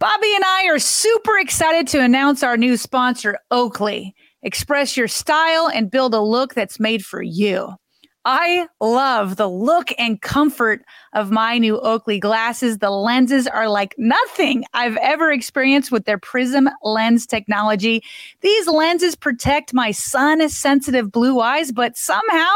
Bobby and I are super excited to announce our new sponsor, Oakley. Express your style and build a look that's made for you. I love the look and comfort of my new Oakley glasses. The lenses are like nothing I've ever experienced with their Prism lens technology. These lenses protect my sun sensitive blue eyes, but somehow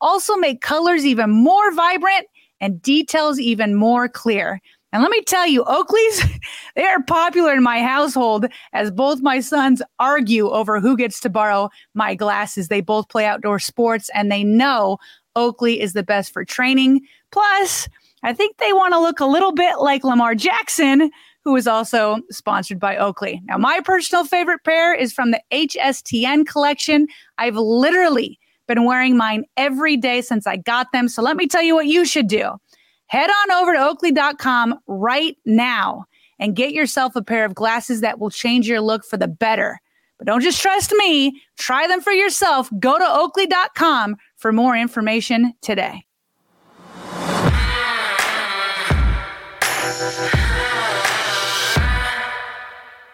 also make colors even more vibrant and details even more clear. And let me tell you, Oakleys, they are popular in my household as both my sons argue over who gets to borrow my glasses. They both play outdoor sports and they know Oakley is the best for training. Plus, I think they want to look a little bit like Lamar Jackson, who is also sponsored by Oakley. Now, my personal favorite pair is from the HSTN collection. I've literally been wearing mine every day since I got them. So let me tell you what you should do. Head on over to oakley.com right now and get yourself a pair of glasses that will change your look for the better. But don't just trust me, try them for yourself. Go to oakley.com for more information today.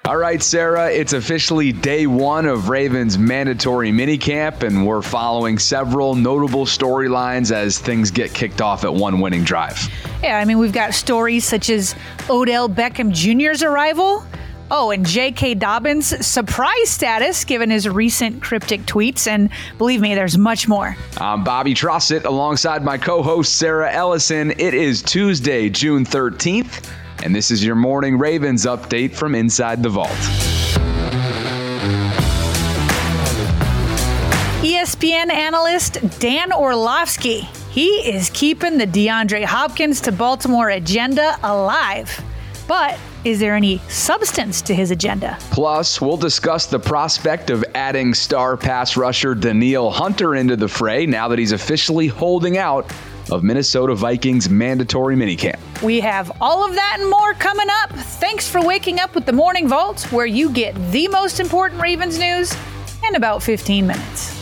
All right, Sarah, it's officially day one of Ravens mandatory minicamp, and we're following several notable storylines as things get kicked off at one winning drive. Yeah, I mean, we've got stories such as Odell Beckham Jr.'s arrival. Oh, and J.K. Dobbins' surprise status given his recent cryptic tweets. And believe me, there's much more. I'm Bobby Trossett alongside my co host, Sarah Ellison. It is Tuesday, June 13th and this is your morning Ravens update from inside the vault. ESPN analyst Dan Orlovsky. He is keeping the DeAndre Hopkins to Baltimore agenda alive. But is there any substance to his agenda? Plus, we'll discuss the prospect of adding star pass rusher Danielle Hunter into the fray now that he's officially holding out of Minnesota Vikings mandatory minicamp. We have all of that and more coming up. Thanks for waking up with the Morning Vault, where you get the most important Ravens news in about 15 minutes.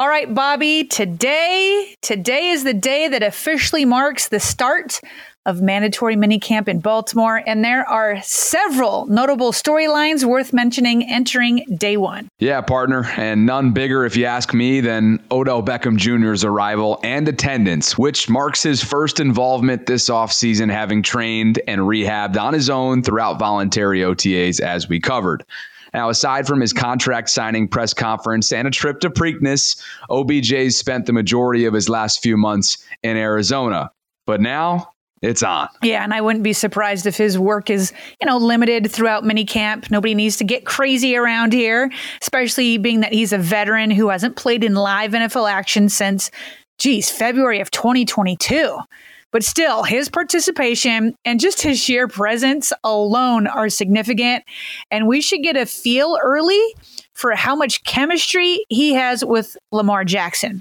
All right, Bobby, today, today is the day that officially marks the start of mandatory minicamp in Baltimore, and there are several notable storylines worth mentioning entering day one. Yeah, partner, and none bigger, if you ask me, than Odell Beckham Jr.'s arrival and attendance, which marks his first involvement this offseason, having trained and rehabbed on his own throughout voluntary OTAs, as we covered. Now, aside from his contract signing press conference and a trip to Preakness, OBJ spent the majority of his last few months in Arizona. But now it's on. Yeah, and I wouldn't be surprised if his work is, you know, limited throughout minicamp. Nobody needs to get crazy around here, especially being that he's a veteran who hasn't played in live NFL action since, geez, February of 2022. But still, his participation and just his sheer presence alone are significant. And we should get a feel early for how much chemistry he has with Lamar Jackson.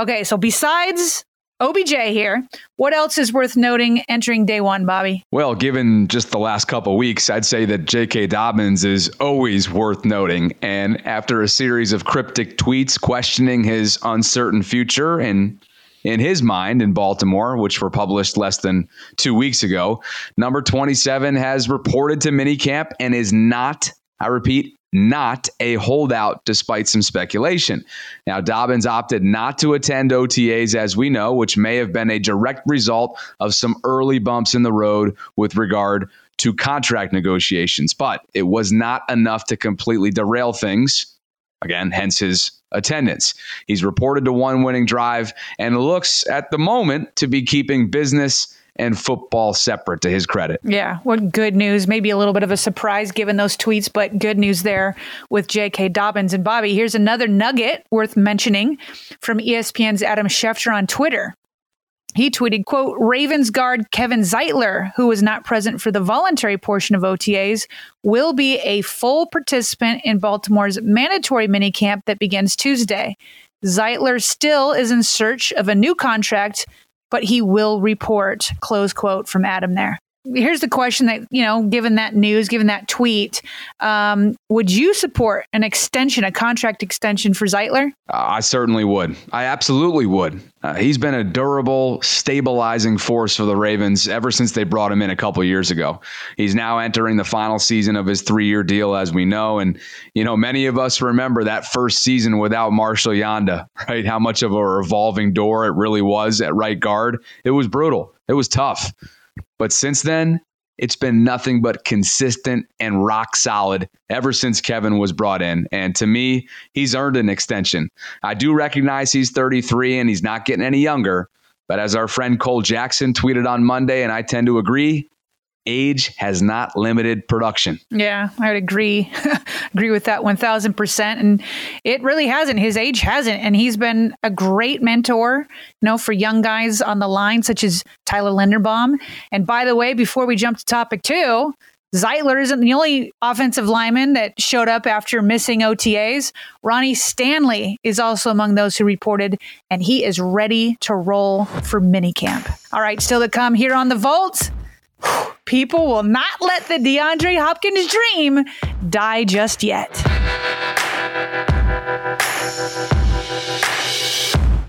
Okay, so besides OBJ here. What else is worth noting entering day one, Bobby? Well, given just the last couple weeks, I'd say that J.K. Dobbins is always worth noting. And after a series of cryptic tweets questioning his uncertain future and in his mind in Baltimore, which were published less than two weeks ago, number 27 has reported to minicamp and is not, I repeat, not a holdout despite some speculation. Now, Dobbins opted not to attend OTAs, as we know, which may have been a direct result of some early bumps in the road with regard to contract negotiations, but it was not enough to completely derail things. Again, hence his attendance. He's reported to one winning drive and looks at the moment to be keeping business and football separate to his credit. Yeah, what good news. Maybe a little bit of a surprise given those tweets, but good news there with J.K. Dobbins. And Bobby, here's another nugget worth mentioning from ESPN's Adam Schefter on Twitter. He tweeted, quote, Ravens guard Kevin Zeitler, who was not present for the voluntary portion of OTAs, will be a full participant in Baltimore's mandatory minicamp that begins Tuesday. Zeitler still is in search of a new contract but he will report, close quote from Adam there. Here's the question that you know given that news given that tweet um, would you support an extension a contract extension for zeitler? I certainly would. I absolutely would. Uh, he's been a durable stabilizing force for the ravens ever since they brought him in a couple years ago. He's now entering the final season of his three-year deal as we know and you know many of us remember that first season without marshal yanda right? How much of a revolving door it really was at right guard. It was brutal. It was tough but since then, it's been nothing but consistent and rock solid ever since Kevin was brought in. And to me, he's earned an extension. I do recognize he's 33 and he's not getting any younger. But as our friend Cole Jackson tweeted on Monday, and I tend to agree, age has not limited production. Yeah, I would agree. agree with that 1000%. And it really hasn't. His age hasn't. And he's been a great mentor, you know, for young guys on the line, such as Tyler Linderbaum. And by the way, before we jump to topic two, Zeitler isn't the only offensive lineman that showed up after missing OTAs. Ronnie Stanley is also among those who reported, and he is ready to roll for minicamp. All right, still to come here on the Vault. People will not let the DeAndre Hopkins dream die just yet.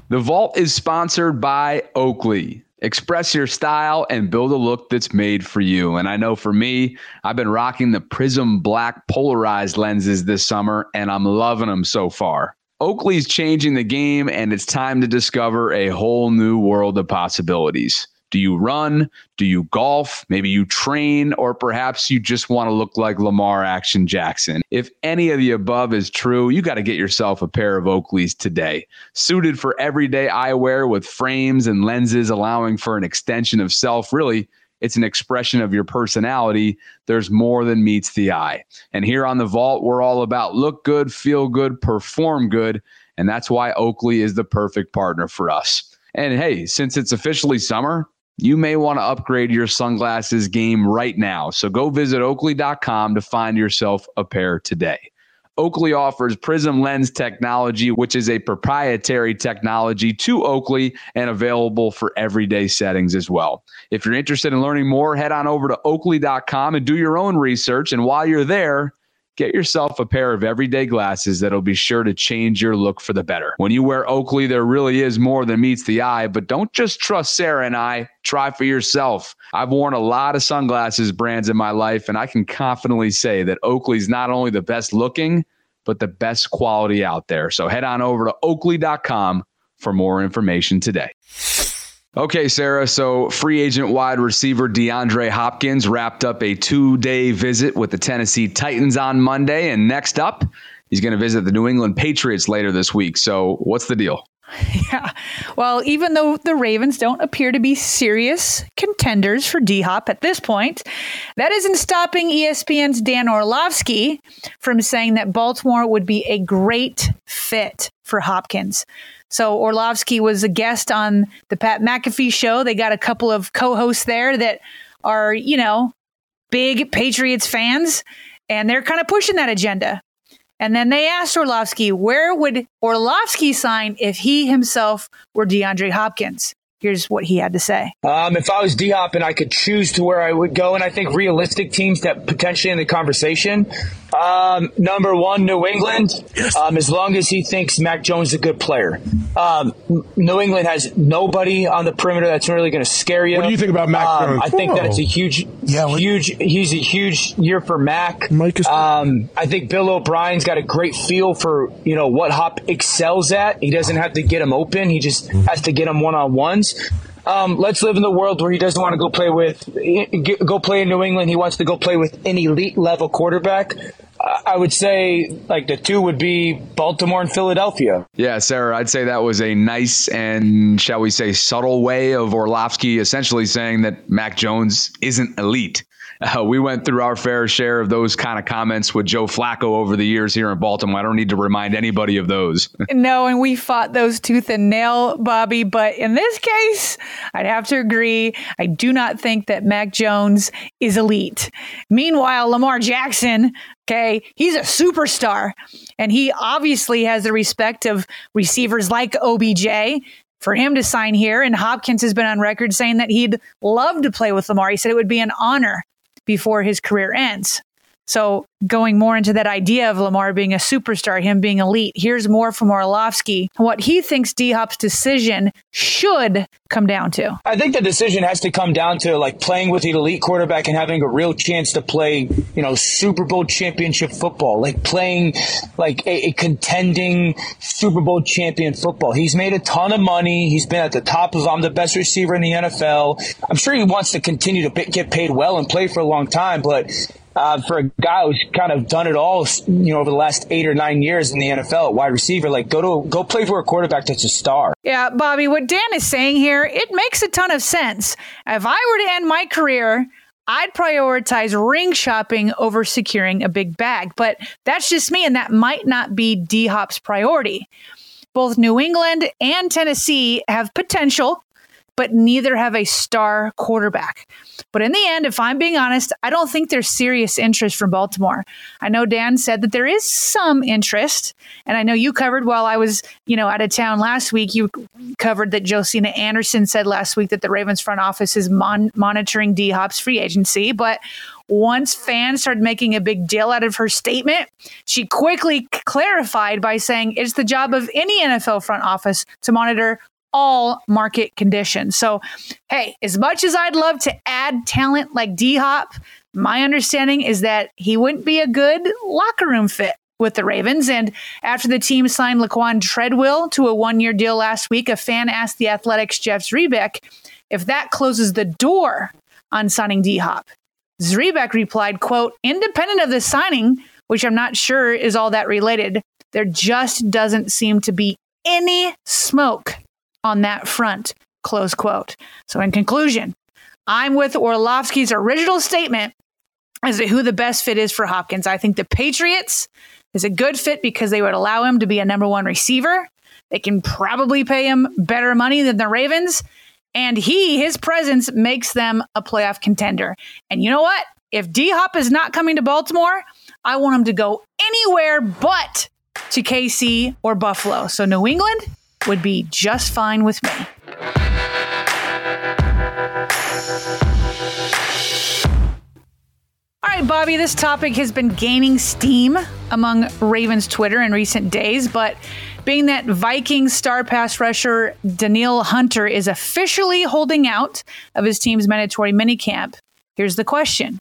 The Vault is sponsored by Oakley. Express your style and build a look that's made for you. And I know for me, I've been rocking the Prism Black polarized lenses this summer, and I'm loving them so far. Oakley's changing the game, and it's time to discover a whole new world of possibilities. Do you run? Do you golf? Maybe you train, or perhaps you just want to look like Lamar Action Jackson. If any of the above is true, you got to get yourself a pair of Oakleys today. Suited for everyday eyewear with frames and lenses allowing for an extension of self. Really, it's an expression of your personality. There's more than meets the eye. And here on the Vault, we're all about look good, feel good, perform good. And that's why Oakley is the perfect partner for us. And hey, since it's officially summer, you may want to upgrade your sunglasses game right now. So go visit oakley.com to find yourself a pair today. Oakley offers Prism Lens technology, which is a proprietary technology to Oakley and available for everyday settings as well. If you're interested in learning more, head on over to oakley.com and do your own research. And while you're there, Get yourself a pair of everyday glasses that'll be sure to change your look for the better. When you wear Oakley, there really is more than meets the eye, but don't just trust Sarah and I. Try for yourself. I've worn a lot of sunglasses brands in my life, and I can confidently say that Oakley's not only the best looking, but the best quality out there. So head on over to oakley.com for more information today. Okay, Sarah. So, free agent wide receiver DeAndre Hopkins wrapped up a two day visit with the Tennessee Titans on Monday. And next up, he's going to visit the New England Patriots later this week. So, what's the deal? Yeah. Well, even though the Ravens don't appear to be serious contenders for D Hop at this point, that isn't stopping ESPN's Dan Orlovsky from saying that Baltimore would be a great fit for Hopkins. So Orlovsky was a guest on the Pat McAfee show. They got a couple of co-hosts there that are, you know, big Patriots fans, and they're kind of pushing that agenda. And then they asked Orlovsky, where would Orlovsky sign if he himself were DeAndre Hopkins? Here's what he had to say. Um, if I was D Hop and I could choose to where I would go, and I think realistic teams that potentially in the conversation, um, number one, New England. Yes. Um, as long as he thinks Mac Jones is a good player. Um, New England has nobody on the perimeter that's really going to scare you. What do you think about Mac um, Jones? I think Whoa. that it's a huge, yeah, huge. He's a huge year for Mac. Mike is- um, I think Bill O'Brien's got a great feel for you know what Hop excels at. He doesn't have to get him open. He just has to get him one on ones. Um, let's live in the world where he doesn't want to go play with, go play in New England. He wants to go play with an elite level quarterback. I would say like the two would be Baltimore and Philadelphia. Yeah, Sarah, I'd say that was a nice and shall we say subtle way of Orlovsky essentially saying that Mac Jones isn't elite. Uh, we went through our fair share of those kind of comments with Joe Flacco over the years here in Baltimore. I don't need to remind anybody of those. no, and we fought those tooth and nail, Bobby. But in this case, I'd have to agree. I do not think that Mac Jones is elite. Meanwhile, Lamar Jackson, okay, he's a superstar. And he obviously has the respect of receivers like OBJ for him to sign here. And Hopkins has been on record saying that he'd love to play with Lamar. He said it would be an honor before his career ends. So going more into that idea of Lamar being a superstar, him being elite, here's more from Orlovsky, what he thinks D Hop's decision should come down to. I think the decision has to come down to like playing with the elite quarterback and having a real chance to play, you know, Super Bowl championship football, like playing like a, a contending Super Bowl champion football. He's made a ton of money. He's been at the top of, I'm the best receiver in the NFL. I'm sure he wants to continue to get paid well and play for a long time, but uh, for a guy who's kind of done it all, you know, over the last eight or nine years in the NFL at wide receiver, like go to go play for a quarterback that's a star. Yeah, Bobby, what Dan is saying here, it makes a ton of sense. If I were to end my career, I'd prioritize ring shopping over securing a big bag, but that's just me, and that might not be D Hop's priority. Both New England and Tennessee have potential but neither have a star quarterback. But in the end, if I'm being honest, I don't think there's serious interest from Baltimore. I know Dan said that there is some interest, and I know you covered while I was, you know, out of town last week. You covered that Josina Anderson said last week that the Ravens front office is mon- monitoring D Hop's free agency, but once fans started making a big deal out of her statement, she quickly clarified by saying it's the job of any NFL front office to monitor all market conditions. So, hey, as much as I'd love to add talent like D Hop, my understanding is that he wouldn't be a good locker room fit with the Ravens. And after the team signed Laquan Treadwell to a one year deal last week, a fan asked the Athletics' Jeff Zrebiec if that closes the door on signing D Hop. Zrebiec replied, quote, independent of the signing, which I'm not sure is all that related, there just doesn't seem to be any smoke on that front. Close quote. So, in conclusion, I'm with Orlovsky's original statement as to who the best fit is for Hopkins. I think the Patriots is a good fit because they would allow him to be a number one receiver. They can probably pay him better money than the Ravens. And he, his presence makes them a playoff contender. And you know what? If D Hop is not coming to Baltimore, I want him to go anywhere but to KC or Buffalo. So, New England, would be just fine with me. All right, Bobby, this topic has been gaining steam among Ravens Twitter in recent days, but being that Viking star pass rusher Danielle Hunter is officially holding out of his team's mandatory minicamp, here's the question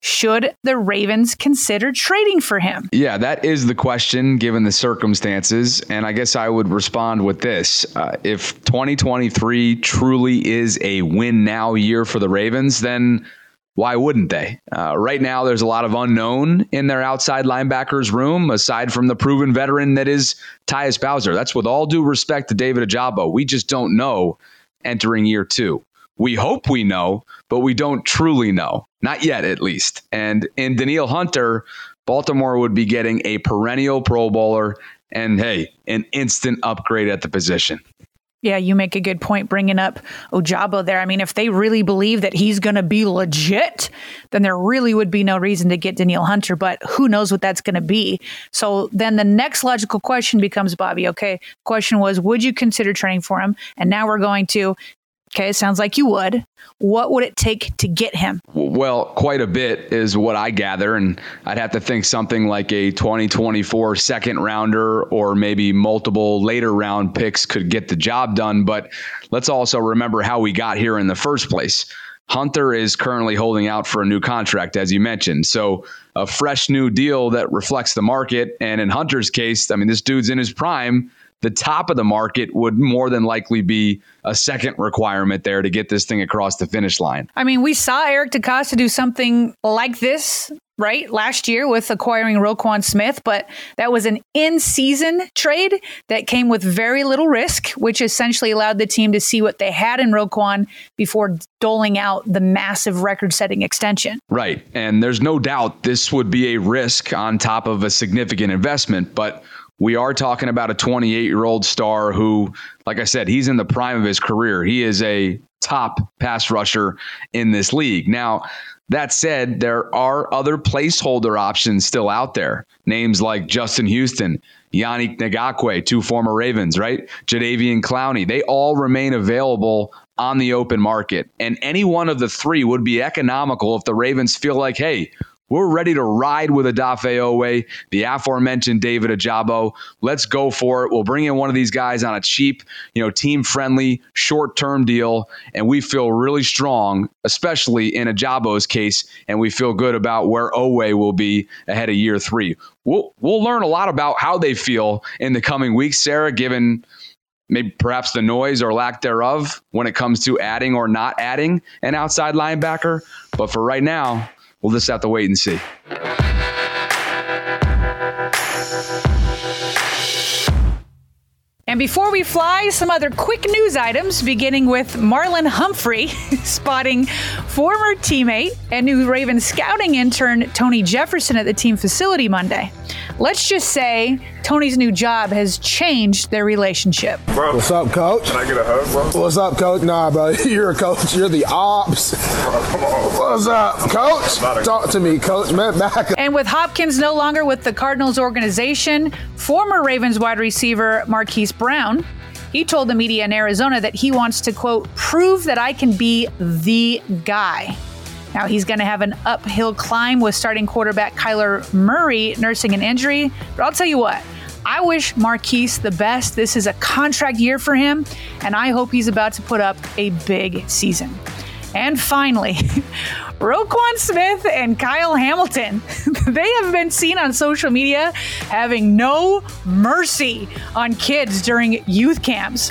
should the Ravens consider trading for him? Yeah, that is the question given the circumstances. And I guess I would respond with this. Uh, if 2023 truly is a win now year for the Ravens, then why wouldn't they? Uh, right now, there's a lot of unknown in their outside linebackers room, aside from the proven veteran that is Tyus Bowser. That's with all due respect to David Ojabo. We just don't know entering year two. We hope we know, but we don't truly know. Not yet, at least. And in Danielle Hunter, Baltimore would be getting a perennial Pro Bowler and, hey, an instant upgrade at the position. Yeah, you make a good point bringing up Ojabo there. I mean, if they really believe that he's going to be legit, then there really would be no reason to get Danielle Hunter, but who knows what that's going to be. So then the next logical question becomes, Bobby, okay, question was, would you consider training for him? And now we're going to, Okay, sounds like you would. What would it take to get him? Well, quite a bit is what I gather. And I'd have to think something like a 2024 second rounder or maybe multiple later round picks could get the job done. But let's also remember how we got here in the first place. Hunter is currently holding out for a new contract, as you mentioned. So, a fresh new deal that reflects the market. And in Hunter's case, I mean, this dude's in his prime the top of the market would more than likely be a second requirement there to get this thing across the finish line. I mean, we saw Eric DeCosta do something like this, right, last year with acquiring Roquan Smith, but that was an in season trade that came with very little risk, which essentially allowed the team to see what they had in Roquan before doling out the massive record setting extension. Right. And there's no doubt this would be a risk on top of a significant investment, but we are talking about a 28 year old star who, like I said, he's in the prime of his career. He is a top pass rusher in this league. Now, that said, there are other placeholder options still out there. Names like Justin Houston, Yannick Ngakoue, two former Ravens, right? Jadeveon Clowney. They all remain available on the open market. And any one of the three would be economical if the Ravens feel like, hey, we're ready to ride with Odafe Oweh, the aforementioned David Ojabo. Let's go for it. We'll bring in one of these guys on a cheap, you know, team-friendly, short-term deal, and we feel really strong, especially in Ojabo's case, and we feel good about where Oweh will be ahead of year three. We'll we'll learn a lot about how they feel in the coming weeks, Sarah, given maybe perhaps the noise or lack thereof when it comes to adding or not adding an outside linebacker. But for right now, we'll just have to wait and see. And before we fly, some other quick news items, beginning with Marlon Humphrey spotting former teammate and new Ravens scouting intern Tony Jefferson at the team facility Monday. Let's just say Tony's new job has changed their relationship. Bro, what's up, coach? Can I get a hug, bro? What's up, coach? Nah, bro, you're a coach. You're the ops. Bro, come on. What's up, coach? Talk to me, coach. Man, back. And with Hopkins no longer with the Cardinals organization, former Ravens wide receiver Marquise Brown he told the media in Arizona that he wants to, quote, prove that I can be the guy. Now he's going to have an uphill climb with starting quarterback Kyler Murray nursing an injury. But I'll tell you what, I wish Marquise the best. This is a contract year for him, and I hope he's about to put up a big season. And finally, Roquan Smith and Kyle Hamilton. they have been seen on social media having no mercy on kids during youth camps.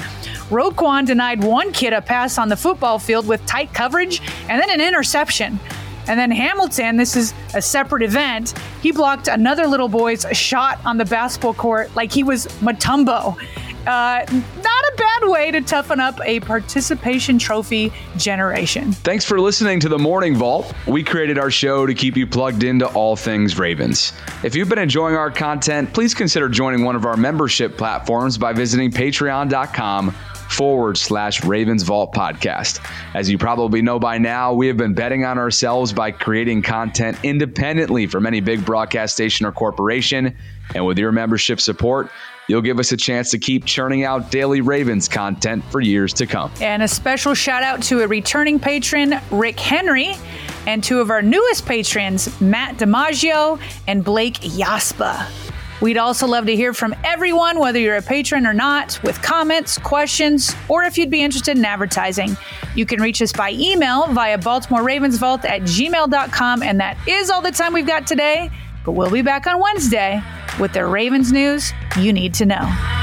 Roquan denied one kid a pass on the football field with tight coverage and then an interception. And then Hamilton, this is a separate event, he blocked another little boy's shot on the basketball court like he was Mutombo. Uh, not bad way to toughen up a participation trophy generation. Thanks for listening to the Morning Vault. We created our show to keep you plugged into all things Ravens. If you've been enjoying our content, please consider joining one of our membership platforms by visiting patreon.com forward slash Ravens Vault podcast. As you probably know by now, we have been betting on ourselves by creating content independently from any big broadcast station or corporation. And with your membership support, you'll give us a chance to keep churning out daily Ravens content for years to come. And a special shout out to a returning patron, Rick Henry, and two of our newest patrons, Matt DiMaggio and Blake Yaspa. We'd also love to hear from everyone, whether you're a patron or not, with comments, questions, or if you'd be interested in advertising. You can reach us by email via Baltimore Ravens Vault at gmail.com. And that is all the time we've got today. But we'll be back on Wednesday with the Ravens news you need to know.